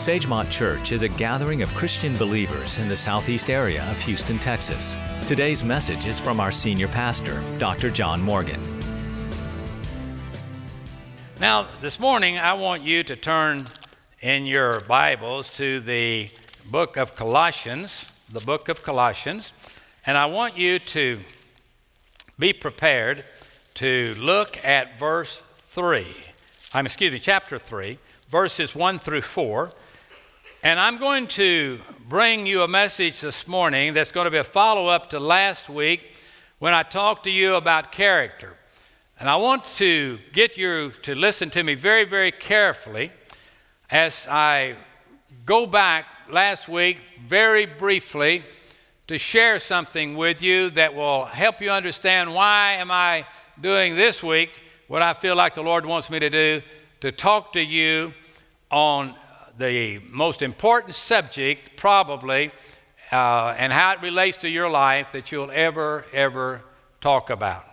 Sagemont Church is a gathering of Christian believers in the southeast area of Houston, Texas. Today's message is from our senior pastor, Dr. John Morgan. Now, this morning, I want you to turn in your Bibles to the book of Colossians, the book of Colossians, and I want you to be prepared to look at verse 3. I'm, excuse me, chapter 3, verses 1 through 4. And I'm going to bring you a message this morning that's going to be a follow up to last week when I talked to you about character. And I want to get you to listen to me very, very carefully as I go back last week very briefly to share something with you that will help you understand why am I doing this week what I feel like the Lord wants me to do to talk to you on the most important subject, probably, uh, and how it relates to your life that you'll ever, ever talk about.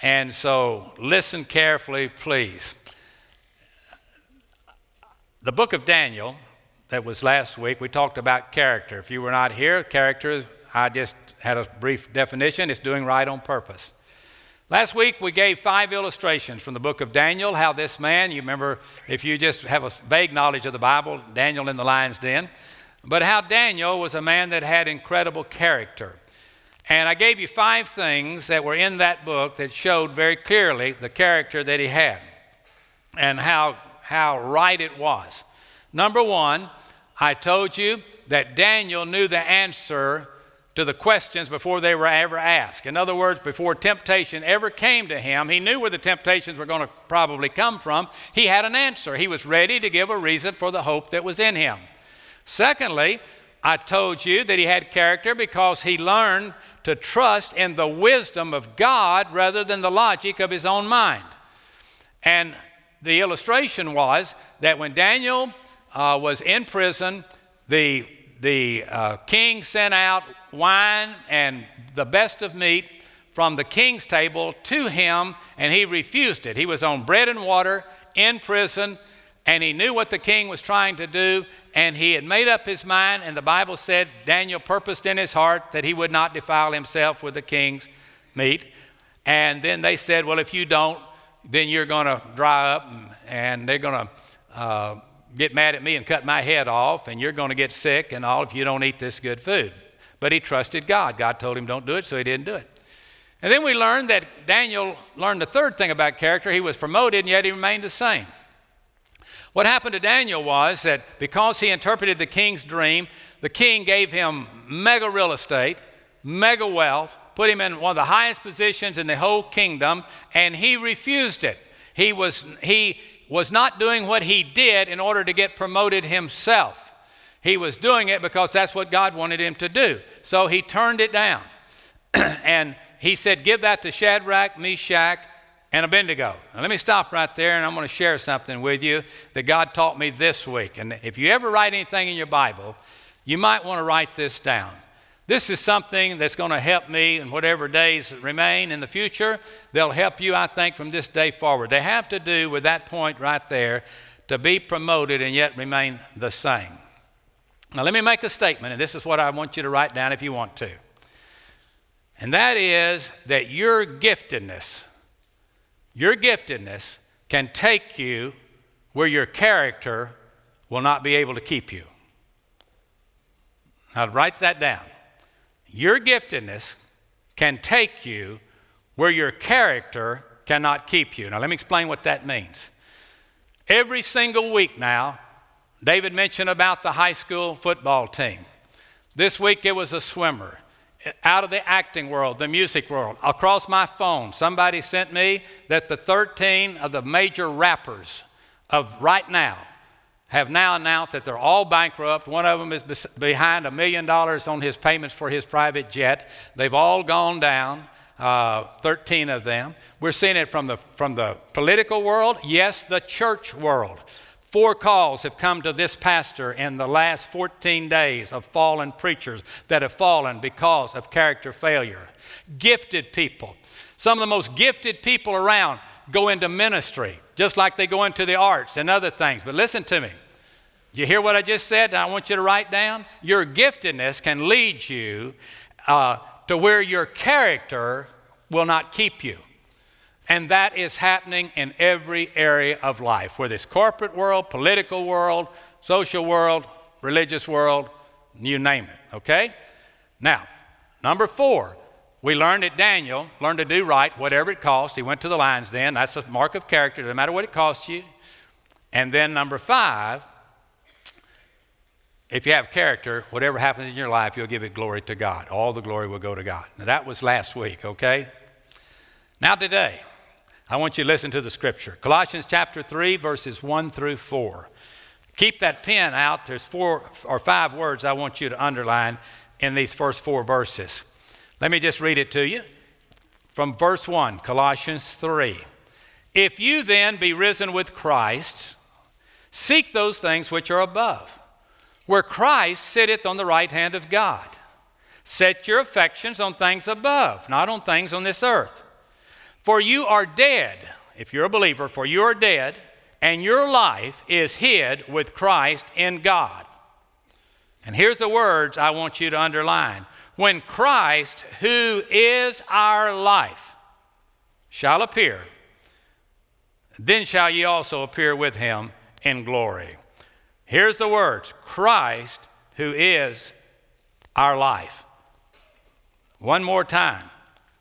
And so, listen carefully, please. The book of Daniel, that was last week, we talked about character. If you were not here, character, I just had a brief definition, it's doing right on purpose. Last week we gave five illustrations from the book of Daniel, how this man, you remember, if you just have a vague knowledge of the Bible, Daniel in the lion's den, but how Daniel was a man that had incredible character. And I gave you five things that were in that book that showed very clearly the character that he had and how, how right it was. Number one, I told you that Daniel knew the answer to the questions before they were ever asked. In other words, before temptation ever came to him, he knew where the temptations were going to probably come from. He had an answer. He was ready to give a reason for the hope that was in him. Secondly, I told you that he had character because he learned to trust in the wisdom of God rather than the logic of his own mind. And the illustration was that when Daniel uh, was in prison, the, the uh, king sent out wine and the best of meat from the king's table to him, and he refused it. He was on bread and water in prison, and he knew what the king was trying to do, and he had made up his mind. And the Bible said Daniel purposed in his heart that he would not defile himself with the king's meat. And then they said, Well, if you don't, then you're going to dry up, and, they're going to uh, get mad at me and cut my head off, and you're going to get sick and all if you don't eat this good food. But he trusted God. God told him, don't do it, so he didn't do it. And then we learned that Daniel learned the third thing about character. He was promoted, and yet he remained the same. What happened to Daniel was that because he interpreted the king's dream, the king gave him mega real estate, mega wealth, put him in one of the highest positions in the whole kingdom, and he refused it. He was, he was not doing what he did in order to get promoted himself. He was doing it because that's what God wanted him to do. So he turned it down. and he said, Give that to Shadrach, Meshach, and Abednego. Now, let me stop right there and I'm going to share something with you that God taught me this week. And if you ever write anything in your Bible, you might want to write this down. This is something that's going to help me in whatever days remain in the future. They'll help you, I think, from this day forward. They have to do with that point right there to be promoted and yet remain the same. Now, let me make a statement, and this is what I want you to write down if you want to. And that is that your giftedness, your giftedness can take you where your character will not be able to keep you. Now, write that down. Your giftedness can take you where your character cannot keep you. Now, let me explain what that means. Every single week now, David mentioned about the high school football team. This week it was a swimmer. Out of the acting world, the music world, across my phone, somebody sent me that the 13 of the major rappers of right now have now announced that they're all bankrupt. One of them is behind a million dollars on his payments for his private jet. They've all gone down, uh, 13 of them. We're seeing it from the, from the political world, yes, the church world. Four calls have come to this pastor in the last 14 days of fallen preachers that have fallen because of character failure. Gifted people. Some of the most gifted people around go into ministry, just like they go into the arts and other things. But listen to me You hear what I just said? I want you to write down. Your giftedness can lead you uh, to where your character will not keep you. And that is happening in every area of life, whether it's corporate world, political world, social world, religious world, you name it, okay? Now, number four, we learned that Daniel learned to do right, whatever it cost. He went to the lion's den. That's a mark of character, no matter what it costs you. And then number five, if you have character, whatever happens in your life, you'll give it glory to God. All the glory will go to God. Now, that was last week, okay? Now, today, I want you to listen to the scripture Colossians chapter 3, verses 1 through 4. Keep that pen out. There's four or five words I want you to underline in these first four verses. Let me just read it to you from verse 1, Colossians 3. If you then be risen with Christ, seek those things which are above where Christ sitteth on the right hand of God. Set your affections on things above, not on things on this earth. For you are dead, if you're a believer, for you are dead, and your life is hid with Christ in God. And here's the words I want you to underline. When Christ, who is our life, shall appear, then shall ye also appear with him in glory. Here's the words Christ, who is our life. One more time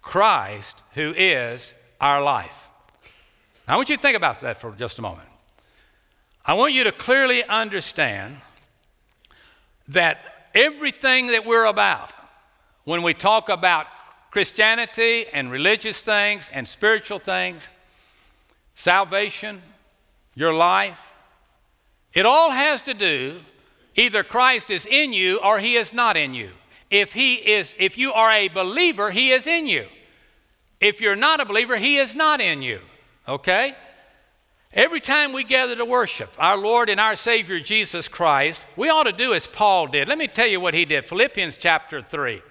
Christ, who is our life. Now, I want you to think about that for just a moment. I want you to clearly understand that everything that we're about, when we talk about Christianity and religious things and spiritual things, salvation, your life, it all has to do either Christ is in you or he is not in you. If he is if you are a believer, he is in you. If you're not a believer, he is not in you. Okay? Every time we gather to worship our Lord and our Savior Jesus Christ, we ought to do as Paul did. Let me tell you what he did. Philippians chapter 3,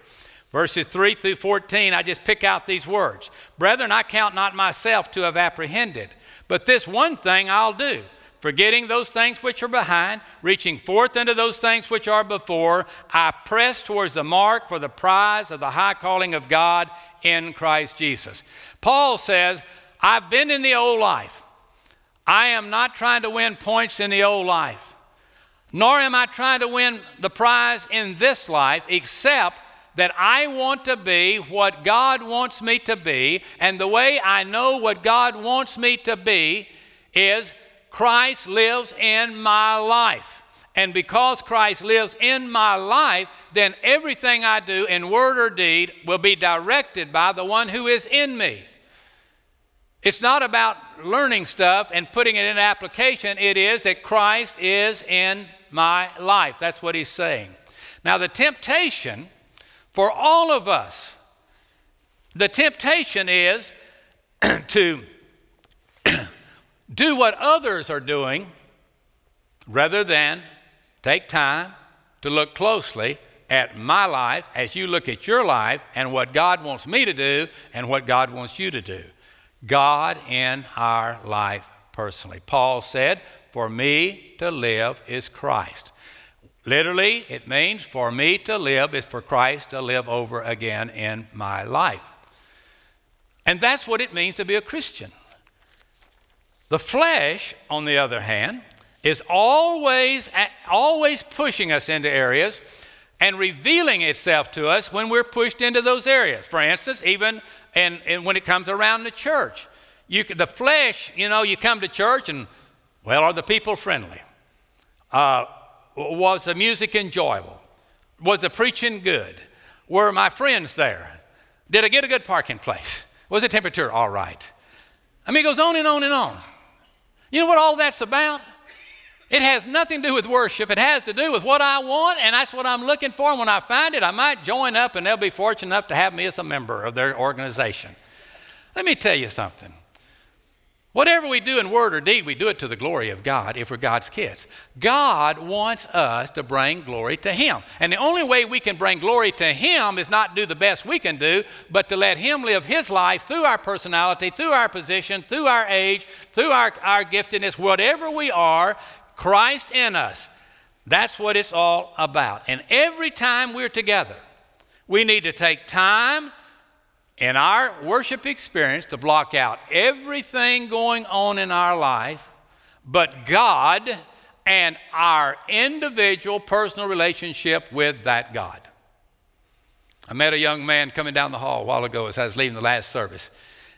verses 3 through 14, I just pick out these words. Brethren, I count not myself to have apprehended, but this one thing I'll do Forgetting those things which are behind, reaching forth unto those things which are before, I press towards the mark for the prize of the high calling of God in Christ Jesus. Paul says, I've been in the old life. I am not trying to win points in the old life, nor am I trying to win the prize in this life, except that I want to be what God wants me to be. And the way I know what God wants me to be is Christ lives in my life. And because Christ lives in my life, then everything I do in word or deed will be directed by the one who is in me. It's not about learning stuff and putting it in application. It is that Christ is in my life. That's what he's saying. Now, the temptation for all of us, the temptation is to do what others are doing rather than take time to look closely at my life as you look at your life and what God wants me to do and what God wants you to do. God in our life personally. Paul said, For me to live is Christ. Literally, it means for me to live is for Christ to live over again in my life. And that's what it means to be a Christian. The flesh, on the other hand, is always, always pushing us into areas and revealing itself to us when we're pushed into those areas. For instance, even and, and when it comes around the church, you, the flesh, you know, you come to church and, well, are the people friendly? Uh, was the music enjoyable? Was the preaching good? Were my friends there? Did I get a good parking place? Was the temperature all right? I mean, it goes on and on and on. You know what all that's about? It has nothing to do with worship. It has to do with what I want, and that's what I'm looking for. And when I find it, I might join up, and they'll be fortunate enough to have me as a member of their organization. Let me tell you something. Whatever we do in word or deed, we do it to the glory of God if we're God's kids. God wants us to bring glory to Him. And the only way we can bring glory to Him is not do the best we can do, but to let Him live His life through our personality, through our position, through our age, through our, our giftedness, whatever we are, Christ in us. That's what it's all about. And every time we're together, we need to take time in our worship experience to block out everything going on in our life but God and our individual personal relationship with that God. I met a young man coming down the hall a while ago as I was leaving the last service,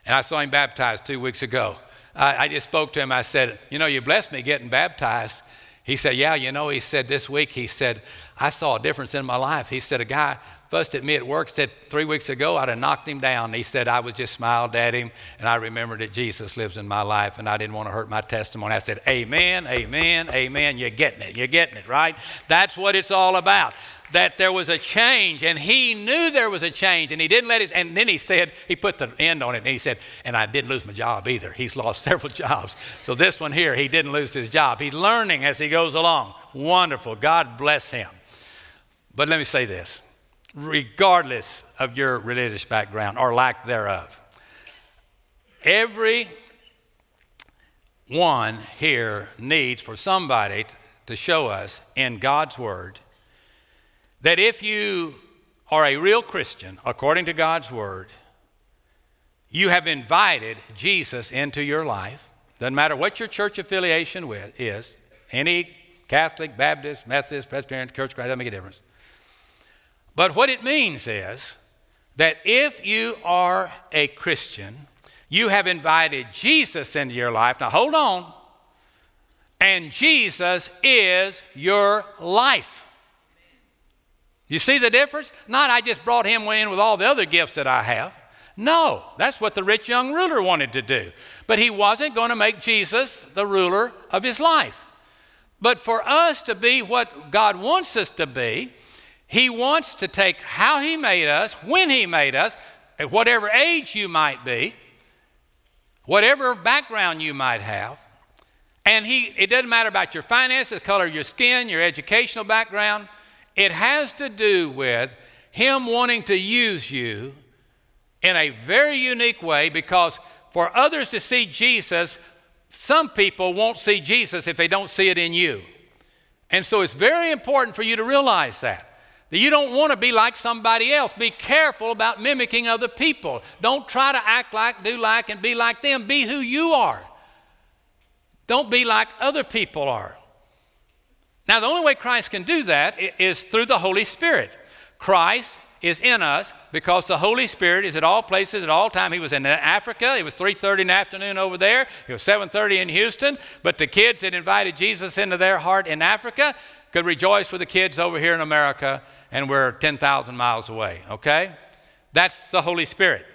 and I saw him baptized two weeks ago. I, I just spoke to him. I said, You know, you blessed me getting baptized. He said, Yeah, you know, he said this week, he said, I saw a difference in my life. He said, A guy fussed at me at work, said three weeks ago I'd have knocked him down. He said, I was just smiled at him, and I remembered that Jesus lives in my life, and I didn't want to hurt my testimony. I said, Amen, amen, amen. You're getting it. You're getting it, right? That's what it's all about that there was a change and he knew there was a change and he didn't let his and then he said he put the end on it and he said and i didn't lose my job either he's lost several jobs so this one here he didn't lose his job he's learning as he goes along wonderful god bless him but let me say this regardless of your religious background or lack thereof. Every one here needs for somebody to show us in God's Word that if you are a real Christian, according to God's Word, you have invited Jesus into your life. Doesn't matter what your church affiliation with is, any Catholic, Baptist, Methodist, Presbyterian, Church, doesn't make a difference. But what it means is that if you are a Christian, you have invited Jesus into your life. Now hold on. And Jesus is your life. You see the difference? Not I just brought him in with all the other gifts that I have. No, that's what the rich young ruler wanted to do. But he wasn't going to make Jesus the ruler of his life. But for us to be what God wants us to be, he wants to take how He made us, when He made us, at whatever age you might be, whatever background you might have, and he, it doesn't matter about your finances, the color of your skin, your educational background. It has to do with Him wanting to use you in a very unique way because for others to see Jesus, some people won't see Jesus if they don't see it in you. And so it's very important for you to realize that. That you don't want to be like somebody else. Be careful about mimicking other people. Don't try to act like, do like, and be like them. Be who you are. Don't be like other people are. Now, the only way Christ can do that is through the Holy Spirit. Christ is in us because the Holy Spirit is at all places at all time. He was in Africa. It was 3:30 in the afternoon over there. It was 7:30 in Houston. But the kids that invited Jesus into their heart in Africa could rejoice with the kids over here in America and we're 10,000 miles away, okay? That's the Holy Spirit.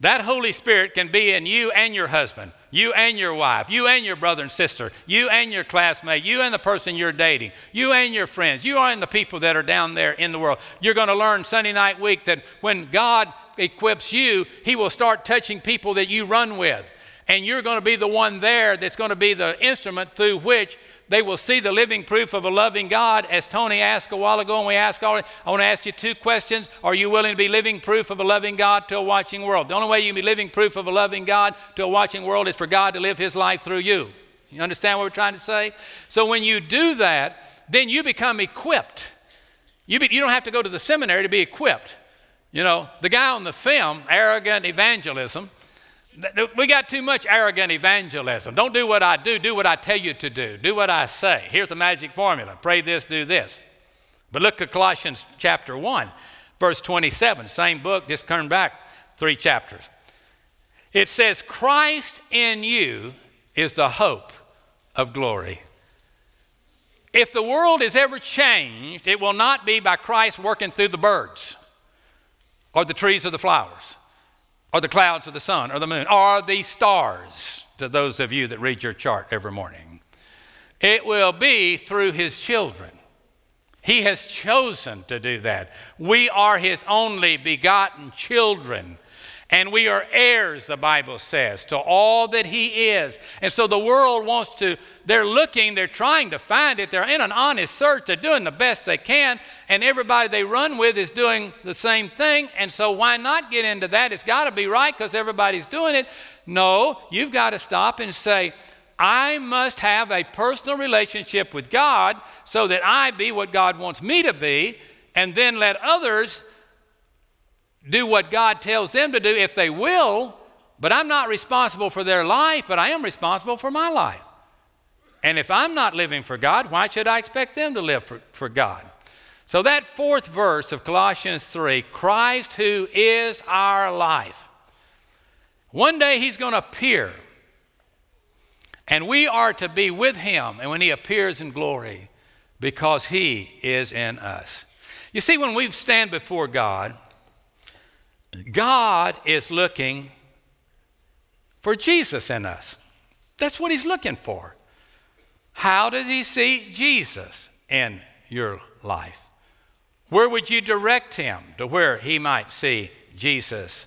That Holy Spirit can be in you and your husband, you and your wife, you and your brother and sister, you and your classmate, you and the person you're dating, you and your friends, you and the people that are down there in the world. You're going to learn Sunday night week that when God equips you, He will start touching people that you run with. And you're going to be the one there that's going to be the instrument through which they will see the living proof of a loving God, as Tony asked a while ago, and we asked already. I want to ask you two questions. Are you willing to be living proof of a loving God to a watching world? The only way you can be living proof of a loving God to a watching world is for God to live His life through you. You understand what we're trying to say? So when you do that, then you become equipped. You, be, you don't have to go to the seminary to be equipped. You know, the guy on the film, Arrogant Evangelism, we got too much arrogant evangelism. Don't do what I do, do what I tell you to do. Do what I say. Here's the magic formula pray this, do this. But look at Colossians chapter 1, verse 27, same book, just turn back three chapters. It says, Christ in you is the hope of glory. If the world is ever changed, it will not be by Christ working through the birds or the trees or the flowers or the clouds or the sun or the moon or the stars, to those of you that read your chart every morning. It will be through his children. He has chosen to do that. We are his only begotten children. And we are heirs, the Bible says, to all that He is. And so the world wants to, they're looking, they're trying to find it. They're in an honest search. They're doing the best they can. And everybody they run with is doing the same thing. And so why not get into that? It's got to be right because everybody's doing it. No, you've got to stop and say, I must have a personal relationship with God so that I be what God wants me to be, and then let others do what God tells them to do if they will, but I'm not responsible for their life, but I am responsible for my life. And if I'm not living for God, why should I expect them to live for, for God? So, that fourth verse of Colossians 3 Christ who is our life. One day he's going to appear, and we are to be with him, and when he appears in glory, because he is in us. You see, when we stand before God, God is looking for Jesus in us. That's what he's looking for. How does he see Jesus in your life? Where would you direct him to where he might see Jesus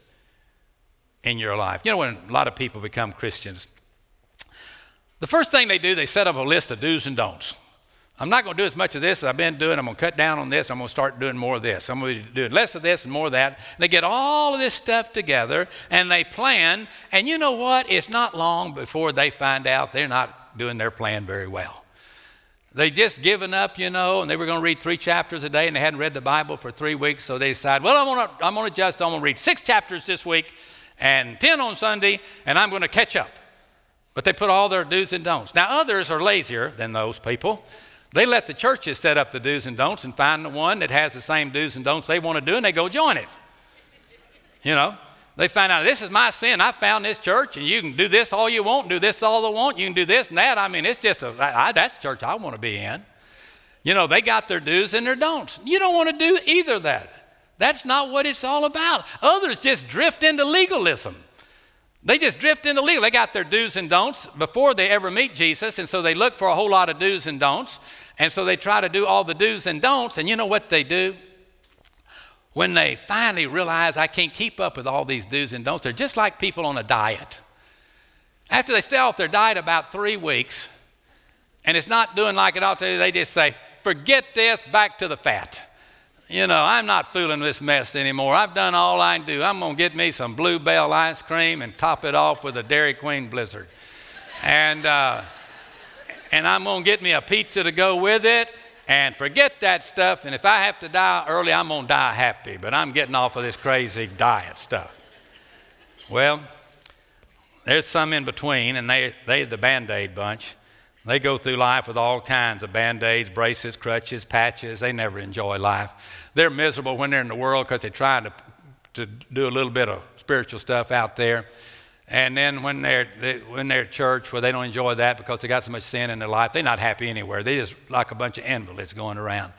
in your life? You know, when a lot of people become Christians, the first thing they do, they set up a list of do's and don'ts. I'm not going to do as much of this as I've been doing. I'm going to cut down on this. I'm going to start doing more of this. I'm going to do less of this and more of that. And they get all of this stuff together and they plan. And you know what? It's not long before they find out they're not doing their plan very well. They just given up, you know, and they were going to read three chapters a day, and they hadn't read the Bible for three weeks, so they decide, well, I'm going to, I'm going to adjust. I'm going to read six chapters this week and 10 on Sunday, and I'm going to catch up. But they put all their do's and don'ts. Now, others are lazier than those people. They let the churches set up the do's and don'ts and find the one that has the same do's and don'ts they want to do, and they go join it. You know, they find out this is my sin. I found this church, and you can do this all you want, do this all they want. You can do this and that. I mean, it's just a I, that's church I want to be in. You know, they got their do's and their don'ts. You don't want to do either of that. That's not what it's all about. Others just drift into legalism. They just drift into legal. They got their do's and don'ts before they ever meet Jesus, and so they look for a whole lot of do's and don'ts. And so they try to do all the do's and don'ts, and you know what they do? when they finally realize I can't keep up with all these do's and don'ts, they're just like people on a diet. After they stay off their diet about three weeks, and it's not doing like it ought to, they just say, forget this, back to the fat. You know, I'm not fooling this mess anymore. I've done all I can do. I'm going to get me some Blue Bell ice cream and top it off with a Dairy Queen Blizzard. And, uh, and I'm going to get me a pizza to go with it and forget that stuff. And if I have to die early, I'm going to die happy, but I'm getting off of this crazy diet stuff. Well, there's some in between, and they, they're the band aid bunch. They go through life with all kinds of band aids, braces, crutches, patches. They never enjoy life. They're miserable when they're in the world because they're trying to, to do a little bit of spiritual stuff out there. And then when they're, they, when they're at church, where they don't enjoy that because they got so much sin in their life, they're not happy anywhere. They just like a bunch of invalids going around.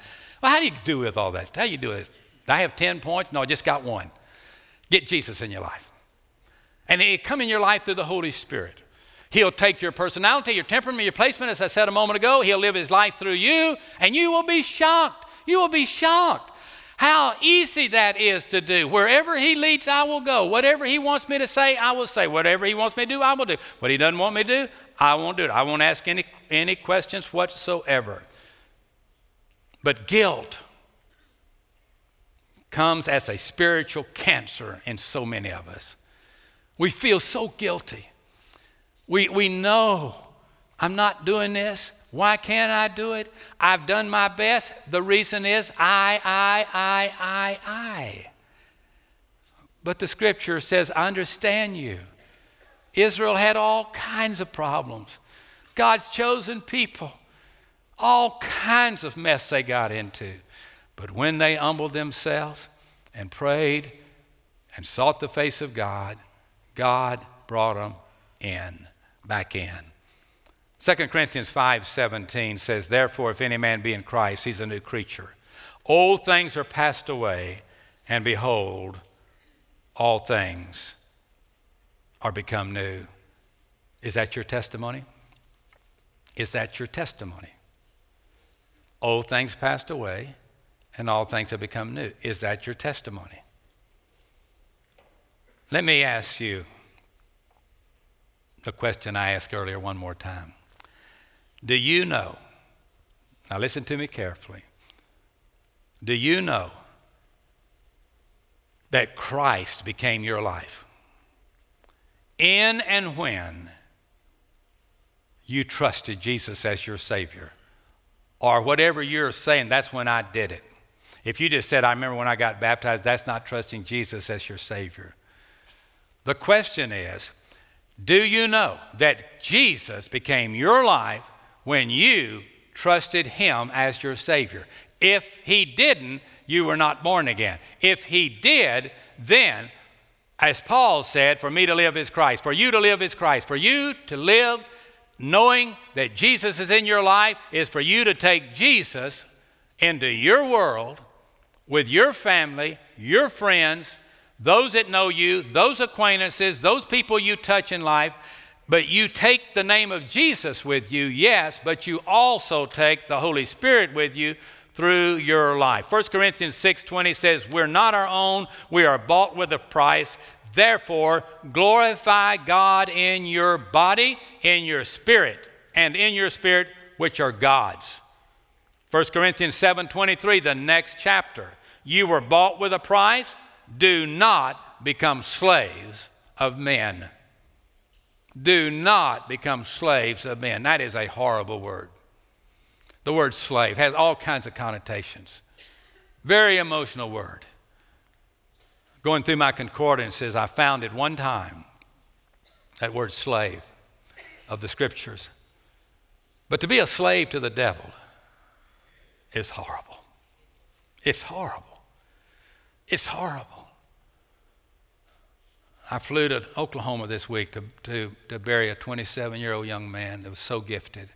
Well, how do you do with all that? How do you do it? I have 10 points? No, I just got one. Get Jesus in your life. And he come in your life through the Holy Spirit. He'll take your personality, your temperament, your placement, as I said a moment ago. He'll live his life through you, and you will be shocked. You will be shocked how easy that is to do. Wherever He leads, I will go. Whatever He wants me to say, I will say. Whatever He wants me to do, I will do. What He doesn't want me to do, I won't do it. I won't ask any, any questions whatsoever. But guilt comes as a spiritual cancer in so many of us. We feel so guilty. We, we know I'm not doing this. Why can't I do it? I've done my best. The reason is I, I, I, I, I. But the scripture says, I understand you. Israel had all kinds of problems. God's chosen people, all kinds of mess they got into. But when they humbled themselves and prayed and sought the face of God, God brought them in, back in. 2 Corinthians 5:17 says, "Therefore if any man be in Christ, he's a new creature. Old things are passed away, and behold, all things are become new." Is that your testimony? Is that your testimony? Old things passed away, and all things have become new. Is that your testimony? Let me ask you the question I asked earlier one more time. Do you know? Now, listen to me carefully. Do you know that Christ became your life? In and when you trusted Jesus as your Savior. Or whatever you're saying, that's when I did it. If you just said, I remember when I got baptized, that's not trusting Jesus as your Savior. The question is, do you know that Jesus became your life when you trusted Him as your Savior? If He didn't, you were not born again. If He did, then, as Paul said, for me to live is Christ, for you to live is Christ, for you to live knowing that Jesus is in your life is for you to take Jesus into your world with your family, your friends, those that know you, those acquaintances, those people you touch in life, but you take the name of Jesus with you, yes, but you also take the Holy Spirit with you through your life. 1 Corinthians 6:20 says, "We're not our own, we are bought with a price. Therefore, glorify God in your body, in your spirit, and in your spirit which are God's." 1 Corinthians 7:23, the next chapter. You were bought with a price, do not become slaves of men. Do not become slaves of men. That is a horrible word. The word slave has all kinds of connotations. Very emotional word. Going through my concordances, I found it one time, that word slave of the scriptures. But to be a slave to the devil is horrible. It's horrible. It's horrible. I flew to Oklahoma this week to, to, to bury a 27 year old young man that was so gifted.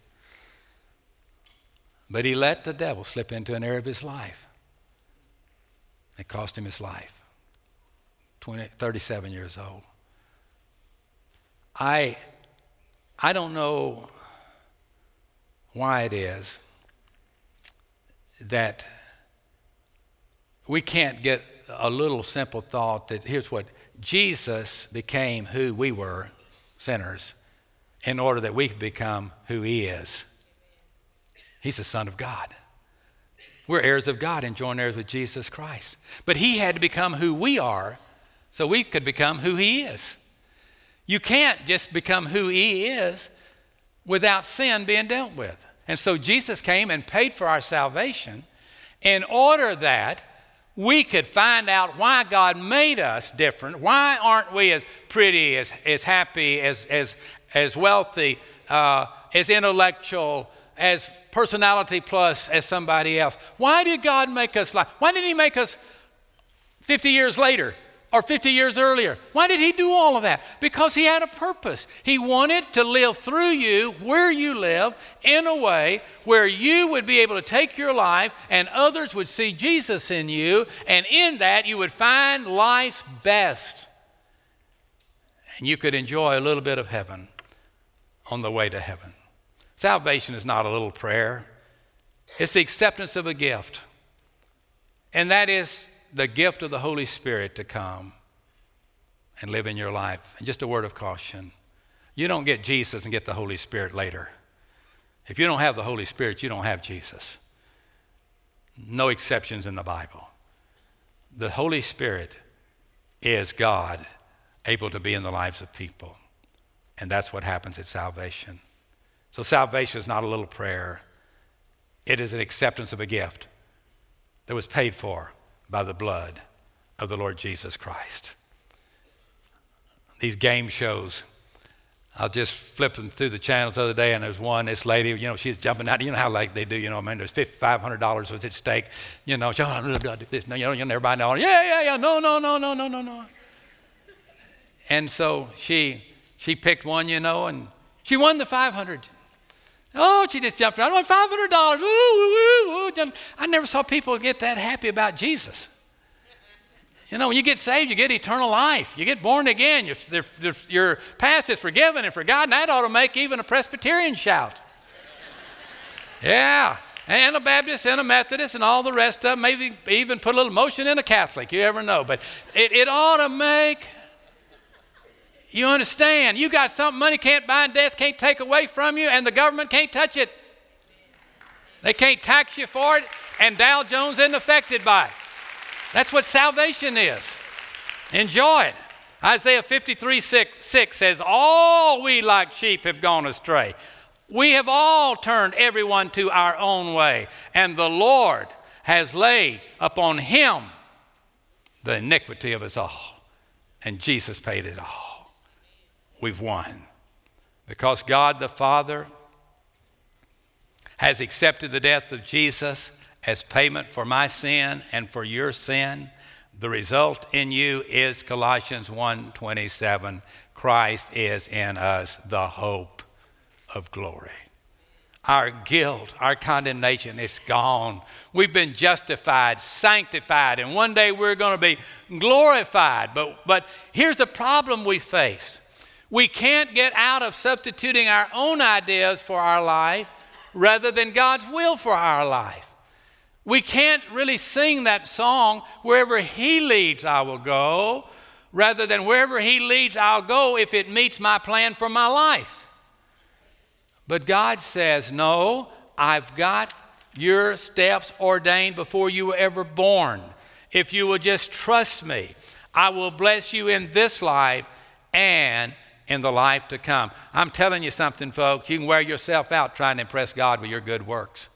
But he let the devil slip into an area of his life. It cost him his life. 20, 37 years old. I, I don't know why it is that we can't get a little simple thought that here's what Jesus became who we were, sinners, in order that we could become who He is. He's the Son of God. We're heirs of God and joint heirs with Jesus Christ. But He had to become who we are so we could become who He is. You can't just become who He is without sin being dealt with. And so Jesus came and paid for our salvation in order that we could find out why God made us different. Why aren't we as pretty, as, as happy, as, as, as wealthy, uh, as intellectual, as personality plus as somebody else? Why did God make us like? Why did He make us 50 years later? Or 50 years earlier. Why did he do all of that? Because he had a purpose. He wanted to live through you where you live in a way where you would be able to take your life and others would see Jesus in you, and in that you would find life's best. And you could enjoy a little bit of heaven on the way to heaven. Salvation is not a little prayer, it's the acceptance of a gift. And that is the gift of the Holy Spirit to come and live in your life. And just a word of caution you don't get Jesus and get the Holy Spirit later. If you don't have the Holy Spirit, you don't have Jesus. No exceptions in the Bible. The Holy Spirit is God able to be in the lives of people. And that's what happens at salvation. So, salvation is not a little prayer, it is an acceptance of a gift that was paid for by the blood of the Lord Jesus Christ. These game shows, I was just flipping through the channels the other day, and there's one, this lady, you know, she's jumping out. You know how like they do, you know, I mean, there's $500 was at stake. You know, she, oh, do this. No, you know, everybody know, yeah, yeah, yeah, no, no, no, no, no, no, no. And so she, she picked one, you know, and she won the 500. Oh, she just jumped around. I want five hundred dollars. Woo, woo, woo, I never saw people get that happy about Jesus. You know, when you get saved, you get eternal life. You get born again. Your, your past is forgiven and forgotten. That ought to make even a Presbyterian shout. yeah, and a Baptist and a Methodist and all the rest of them. Maybe even put a little motion in a Catholic. You ever know? But it, it ought to make you understand? You got something money can't buy and death can't take away from you, and the government can't touch it. They can't tax you for it, and Dow Jones isn't affected by it. That's what salvation is. Enjoy it. Isaiah 53 6, 6 says, All we like sheep have gone astray. We have all turned everyone to our own way, and the Lord has laid upon him the iniquity of us all. And Jesus paid it all. We've won. Because God the Father has accepted the death of Jesus as payment for my sin and for your sin, the result in you is Colossians 1:27. Christ is in us the hope of glory. Our guilt, our condemnation is gone. We've been justified, sanctified, and one day we're going to be glorified. But, but here's the problem we face we can't get out of substituting our own ideas for our life rather than God's will for our life. We can't really sing that song, wherever He leads, I will go, rather than wherever He leads, I'll go if it meets my plan for my life. But God says, No, I've got your steps ordained before you were ever born. If you will just trust me, I will bless you in this life and in the life to come. I'm telling you something, folks. You can wear yourself out trying to impress God with your good works.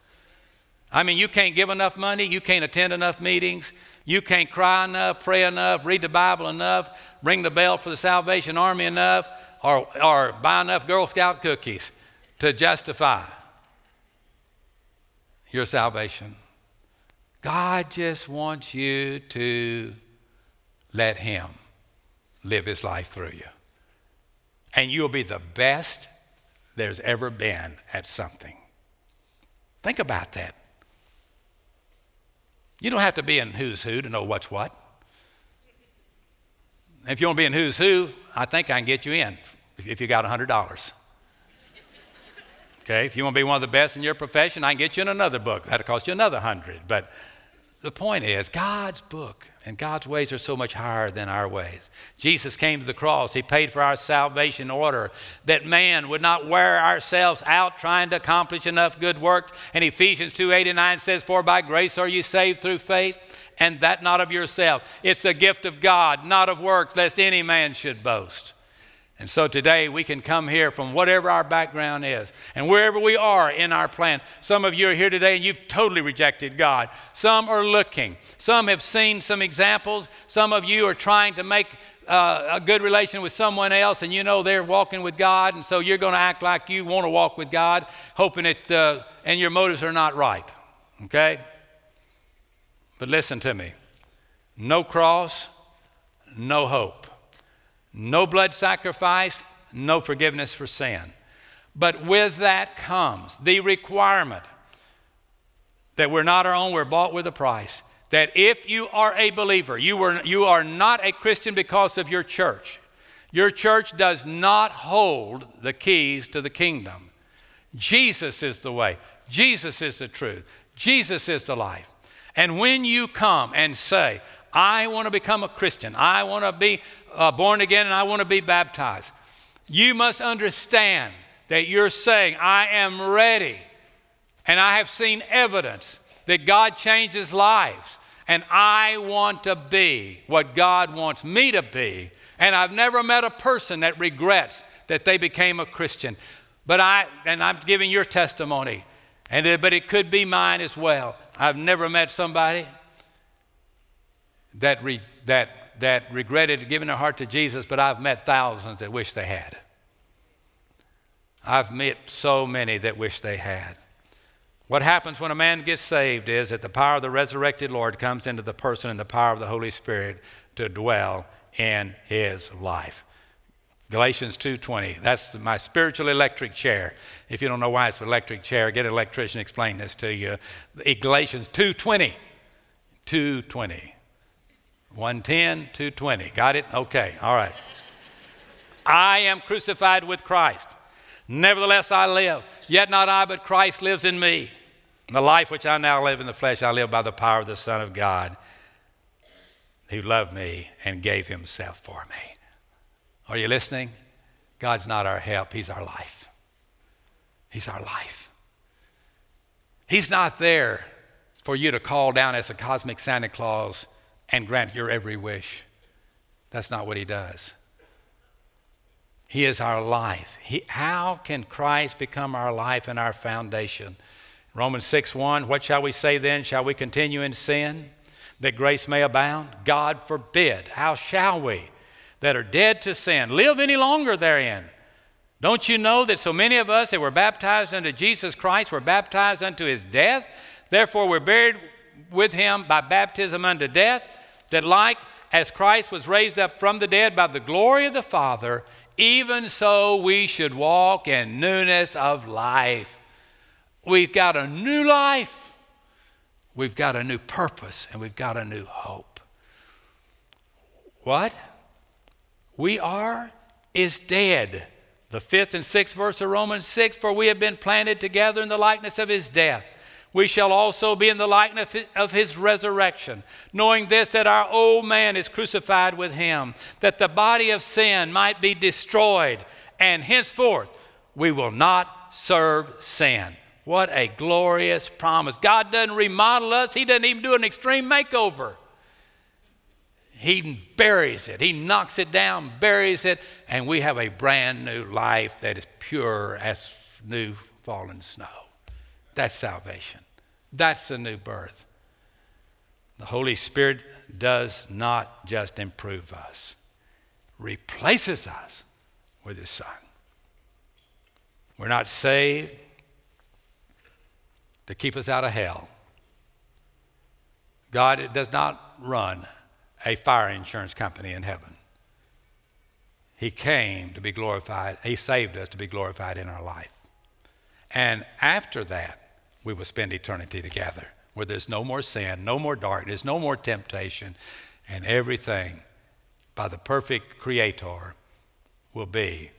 I mean, you can't give enough money, you can't attend enough meetings, you can't cry enough, pray enough, read the Bible enough, ring the bell for the Salvation Army enough, or, or buy enough Girl Scout cookies to justify your salvation. God just wants you to let Him live His life through you. And you'll be the best there's ever been at something. Think about that. You don't have to be in who's who to know what's what. If you want to be in who's who, I think I can get you in if you got $100. Okay, if you want to be one of the best in your profession, I can get you in another book. That'll cost you another 100. But the point is, God's book and God's ways are so much higher than our ways. Jesus came to the cross. He paid for our salvation order that man would not wear ourselves out trying to accomplish enough good works. And Ephesians 2:89 says, "For by grace are you saved through faith, and that not of yourself. It's a gift of God, not of works, lest any man should boast." And so today we can come here from whatever our background is and wherever we are in our plan. Some of you are here today and you've totally rejected God. Some are looking. Some have seen some examples. Some of you are trying to make uh, a good relation with someone else and you know they're walking with God and so you're going to act like you want to walk with God, hoping that, uh, and your motives are not right. Okay? But listen to me no cross, no hope. No blood sacrifice, no forgiveness for sin. But with that comes the requirement that we're not our own, we're bought with a price. That if you are a believer, you, were, you are not a Christian because of your church. Your church does not hold the keys to the kingdom. Jesus is the way, Jesus is the truth, Jesus is the life. And when you come and say, I want to become a Christian. I want to be uh, born again and I want to be baptized. You must understand that you're saying, I am ready. And I have seen evidence that God changes lives. And I want to be what God wants me to be. And I've never met a person that regrets that they became a Christian. But I, and I'm giving your testimony, and but it could be mine as well. I've never met somebody that, re, that, that regretted giving their heart to Jesus, but I've met thousands that wish they had. I've met so many that wish they had. What happens when a man gets saved is that the power of the resurrected Lord comes into the person and the power of the Holy Spirit to dwell in his life. Galatians 2:20. That's my spiritual electric chair. If you don't know why it's an electric chair, get an electrician explain this to you. Galatians 2:20. 2:20. 110, 220. Got it? Okay, all right. I am crucified with Christ. Nevertheless, I live. Yet not I, but Christ lives in me. The life which I now live in the flesh, I live by the power of the Son of God who loved me and gave himself for me. Are you listening? God's not our help, He's our life. He's our life. He's not there for you to call down as a cosmic Santa Claus and grant your every wish. That's not what he does. He is our life. He, how can Christ become our life and our foundation? Romans 6 1, what shall we say then? Shall we continue in sin that grace may abound? God forbid. How shall we that are dead to sin live any longer therein? Don't you know that so many of us that were baptized unto Jesus Christ were baptized unto his death? Therefore, we're buried with him by baptism unto death, that like as Christ was raised up from the dead by the glory of the Father, even so we should walk in newness of life. We've got a new life, we've got a new purpose, and we've got a new hope. What? We are is dead. The fifth and sixth verse of Romans 6 For we have been planted together in the likeness of his death we shall also be in the likeness of his resurrection, knowing this that our old man is crucified with him, that the body of sin might be destroyed, and henceforth we will not serve sin. What a glorious promise. God doesn't remodel us, He doesn't even do an extreme makeover. He buries it, He knocks it down, buries it, and we have a brand new life that is pure as new fallen snow. That's salvation. That's the new birth. The Holy Spirit does not just improve us, replaces us with His Son. We're not saved to keep us out of hell. God does not run a fire insurance company in heaven. He came to be glorified. He saved us to be glorified in our life. And after that, we will spend eternity together where there's no more sin, no more darkness, no more temptation, and everything by the perfect Creator will be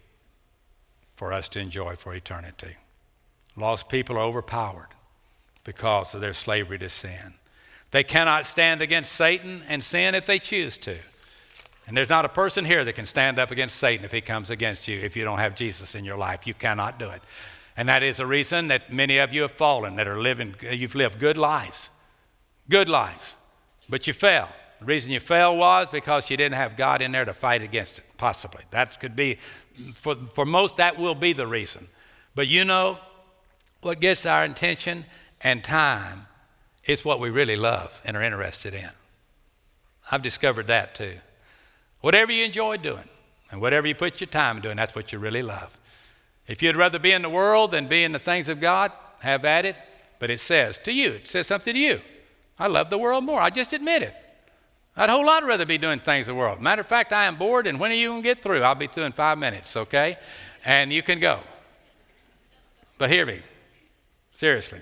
for us to enjoy for eternity. Lost people are overpowered because of their slavery to sin. They cannot stand against Satan and sin if they choose to. And there's not a person here that can stand up against Satan if he comes against you if you don't have Jesus in your life. You cannot do it. And that is the reason that many of you have fallen, that are living, you've lived good lives, good lives, but you fell. The reason you fell was because you didn't have God in there to fight against it, possibly. That could be, for, for most, that will be the reason. But you know, what gets our attention and time is what we really love and are interested in. I've discovered that too. Whatever you enjoy doing and whatever you put your time doing, that's what you really love. If you'd rather be in the world than be in the things of God, have at it. But it says to you, it says something to you. I love the world more. I just admit it. I'd a whole lot rather be doing things in the world. Matter of fact, I am bored, and when are you going to get through? I'll be through in five minutes, okay? And you can go. But hear me, seriously.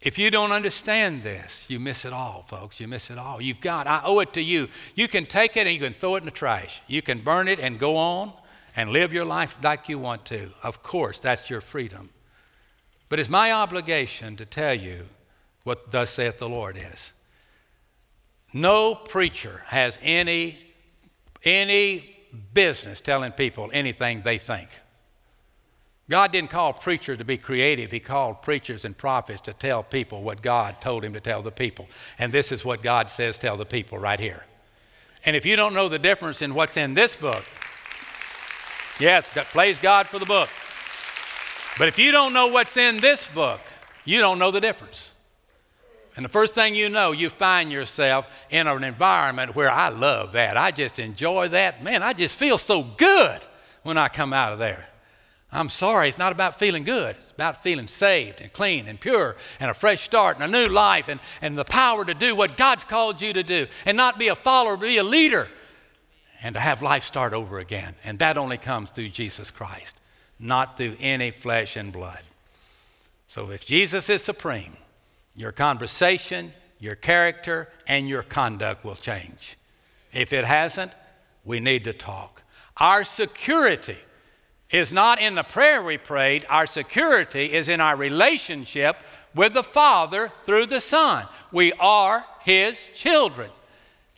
If you don't understand this, you miss it all, folks. You miss it all. You've got, I owe it to you. You can take it and you can throw it in the trash. You can burn it and go on and live your life like you want to. Of course, that's your freedom. But it's my obligation to tell you what thus saith the Lord is. No preacher has any, any business telling people anything they think. God didn't call preachers to be creative. He called preachers and prophets to tell people what God told him to tell the people. And this is what God says tell the people right here. And if you don't know the difference in what's in this book Yes, praise God for the book. But if you don't know what's in this book, you don't know the difference. And the first thing you know, you find yourself in an environment where I love that. I just enjoy that. Man, I just feel so good when I come out of there. I'm sorry, it's not about feeling good. It's about feeling saved and clean and pure and a fresh start and a new life and, and the power to do what God's called you to do and not be a follower, be a leader and to have life start over again. And that only comes through Jesus Christ, not through any flesh and blood. So if Jesus is supreme, your conversation, your character, and your conduct will change. If it hasn't, we need to talk. Our security is not in the prayer we prayed, our security is in our relationship with the Father through the Son. We are His children.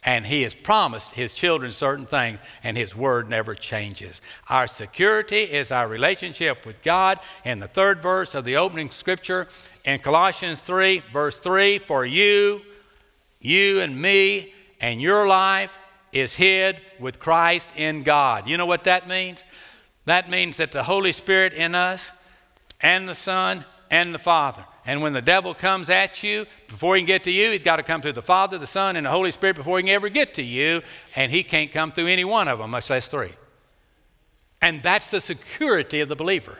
And he has promised his children certain things, and his word never changes. Our security is our relationship with God. In the third verse of the opening scripture in Colossians 3, verse 3 For you, you and me, and your life is hid with Christ in God. You know what that means? That means that the Holy Spirit in us and the Son and the Father. And when the devil comes at you, before he can get to you, he's got to come through the Father, the Son, and the Holy Spirit before he can ever get to you. And he can't come through any one of them, much less three. And that's the security of the believer,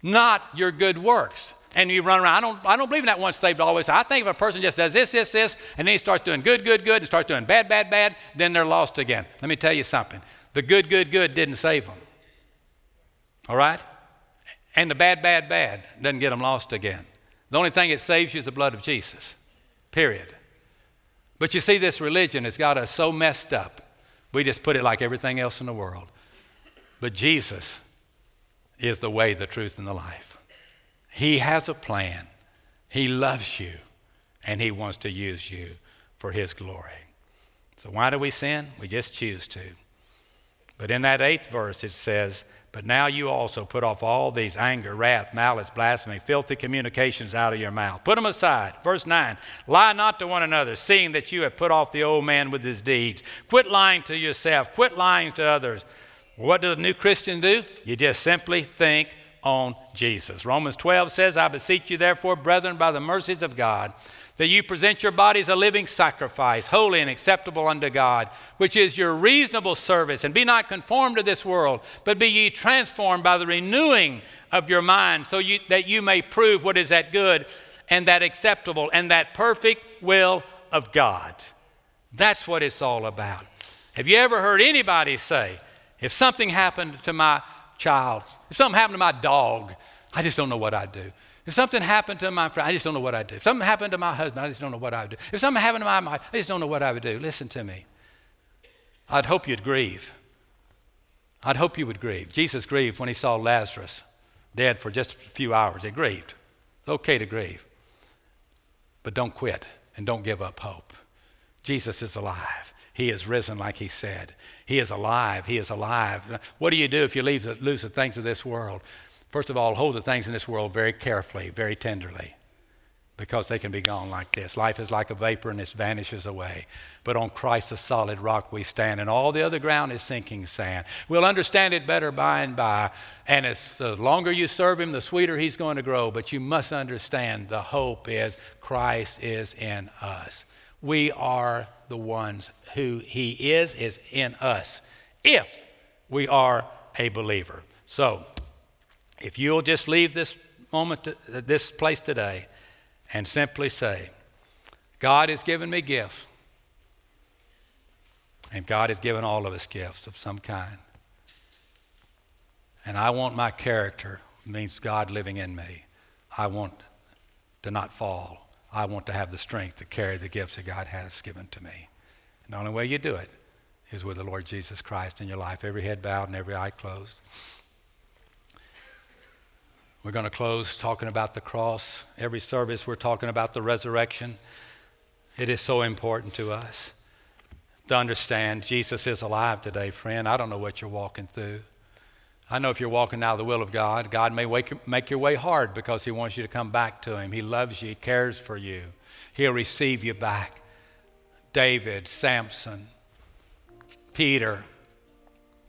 not your good works. And you run around. I don't, I don't believe in that once saved, always. I think if a person just does this, this, this, and then he starts doing good, good, good, and starts doing bad, bad, bad, then they're lost again. Let me tell you something. The good, good, good didn't save them. All right? And the bad, bad, bad doesn't get them lost again. The only thing that saves you is the blood of Jesus, period. But you see, this religion has got us so messed up. We just put it like everything else in the world. But Jesus is the way, the truth, and the life. He has a plan. He loves you, and He wants to use you for His glory. So, why do we sin? We just choose to. But in that eighth verse, it says, but now you also put off all these anger, wrath, malice, blasphemy, filthy communications out of your mouth. Put them aside. Verse 9 Lie not to one another, seeing that you have put off the old man with his deeds. Quit lying to yourself, quit lying to others. What does a new Christian do? You just simply think on Jesus. Romans 12 says, I beseech you, therefore, brethren, by the mercies of God, that you present your bodies a living sacrifice, holy and acceptable unto God, which is your reasonable service. And be not conformed to this world, but be ye transformed by the renewing of your mind, so you, that you may prove what is that good and that acceptable and that perfect will of God. That's what it's all about. Have you ever heard anybody say, if something happened to my child, if something happened to my dog, I just don't know what I'd do. If something happened to my friend, I just don't know what I'd do. If something happened to my husband, I just don't know what I would do. If something happened to my wife, I just don't know what I would do. Listen to me. I'd hope you'd grieve. I'd hope you would grieve. Jesus grieved when he saw Lazarus dead for just a few hours. He grieved. It's okay to grieve. But don't quit and don't give up hope. Jesus is alive. He is risen, like he said. He is alive. He is alive. What do you do if you leave, lose the things of this world? First of all, hold the things in this world very carefully, very tenderly, because they can be gone like this. Life is like a vapor and it vanishes away. But on Christ, the solid rock, we stand, and all the other ground is sinking sand. We'll understand it better by and by. And as the longer you serve Him, the sweeter He's going to grow. But you must understand the hope is Christ is in us. We are the ones who He is, is in us, if we are a believer. So, if you'll just leave this moment, to, this place today, and simply say, God has given me gifts. And God has given all of us gifts of some kind. And I want my character, means God living in me. I want to not fall. I want to have the strength to carry the gifts that God has given to me. And the only way you do it is with the Lord Jesus Christ in your life, every head bowed and every eye closed. We're going to close talking about the cross. Every service, we're talking about the resurrection. It is so important to us to understand Jesus is alive today, friend. I don't know what you're walking through. I know if you're walking out of the will of God, God may wake, make your way hard because He wants you to come back to Him. He loves you, He cares for you, He'll receive you back. David, Samson, Peter,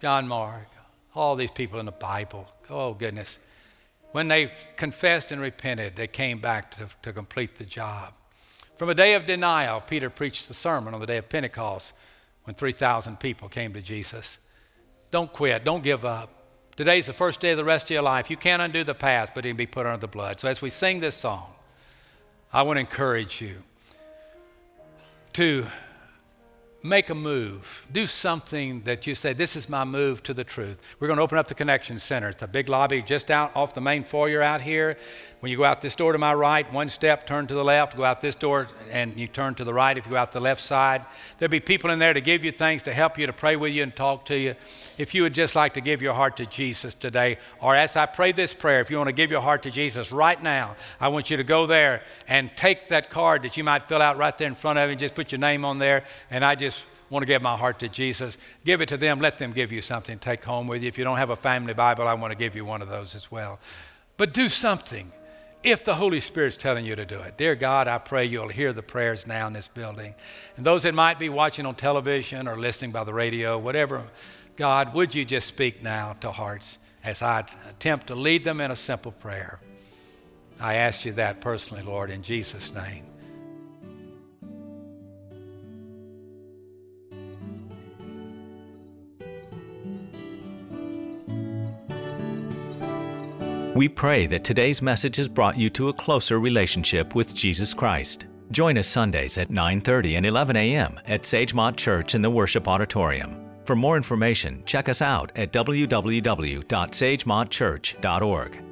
John Mark, all these people in the Bible. Oh, goodness. When they confessed and repented, they came back to, to complete the job. From a day of denial, Peter preached the sermon on the day of Pentecost when 3,000 people came to Jesus. Don't quit, don't give up. Today's the first day of the rest of your life. You can't undo the past, but it can be put under the blood. So as we sing this song, I want to encourage you to make a move. Do something that you say, This is my move to the truth. We're going to open up the Connection Center. It's a big lobby just out off the main foyer out here. When you go out this door to my right, one step, turn to the left, go out this door, and you turn to the right if you go out the left side. There'll be people in there to give you things, to help you, to pray with you, and talk to you. If you would just like to give your heart to Jesus today, or as I pray this prayer, if you want to give your heart to Jesus right now, I want you to go there and take that card that you might fill out right there in front of you, and just put your name on there, and I just want to give my heart to Jesus, give it to them. Let them give you something. Take home with you. If you don't have a family Bible, I want to give you one of those as well. But do something if the Holy Spirit's telling you to do it. Dear God, I pray you'll hear the prayers now in this building. And those that might be watching on television or listening by the radio, whatever, God, would you just speak now to hearts as I attempt to lead them in a simple prayer? I ask you that personally, Lord, in Jesus' name. We pray that today's message has brought you to a closer relationship with Jesus Christ. Join us Sundays at 9:30 and 11 a.m. at Sagemont Church in the Worship Auditorium. For more information, check us out at www.sagemontchurch.org.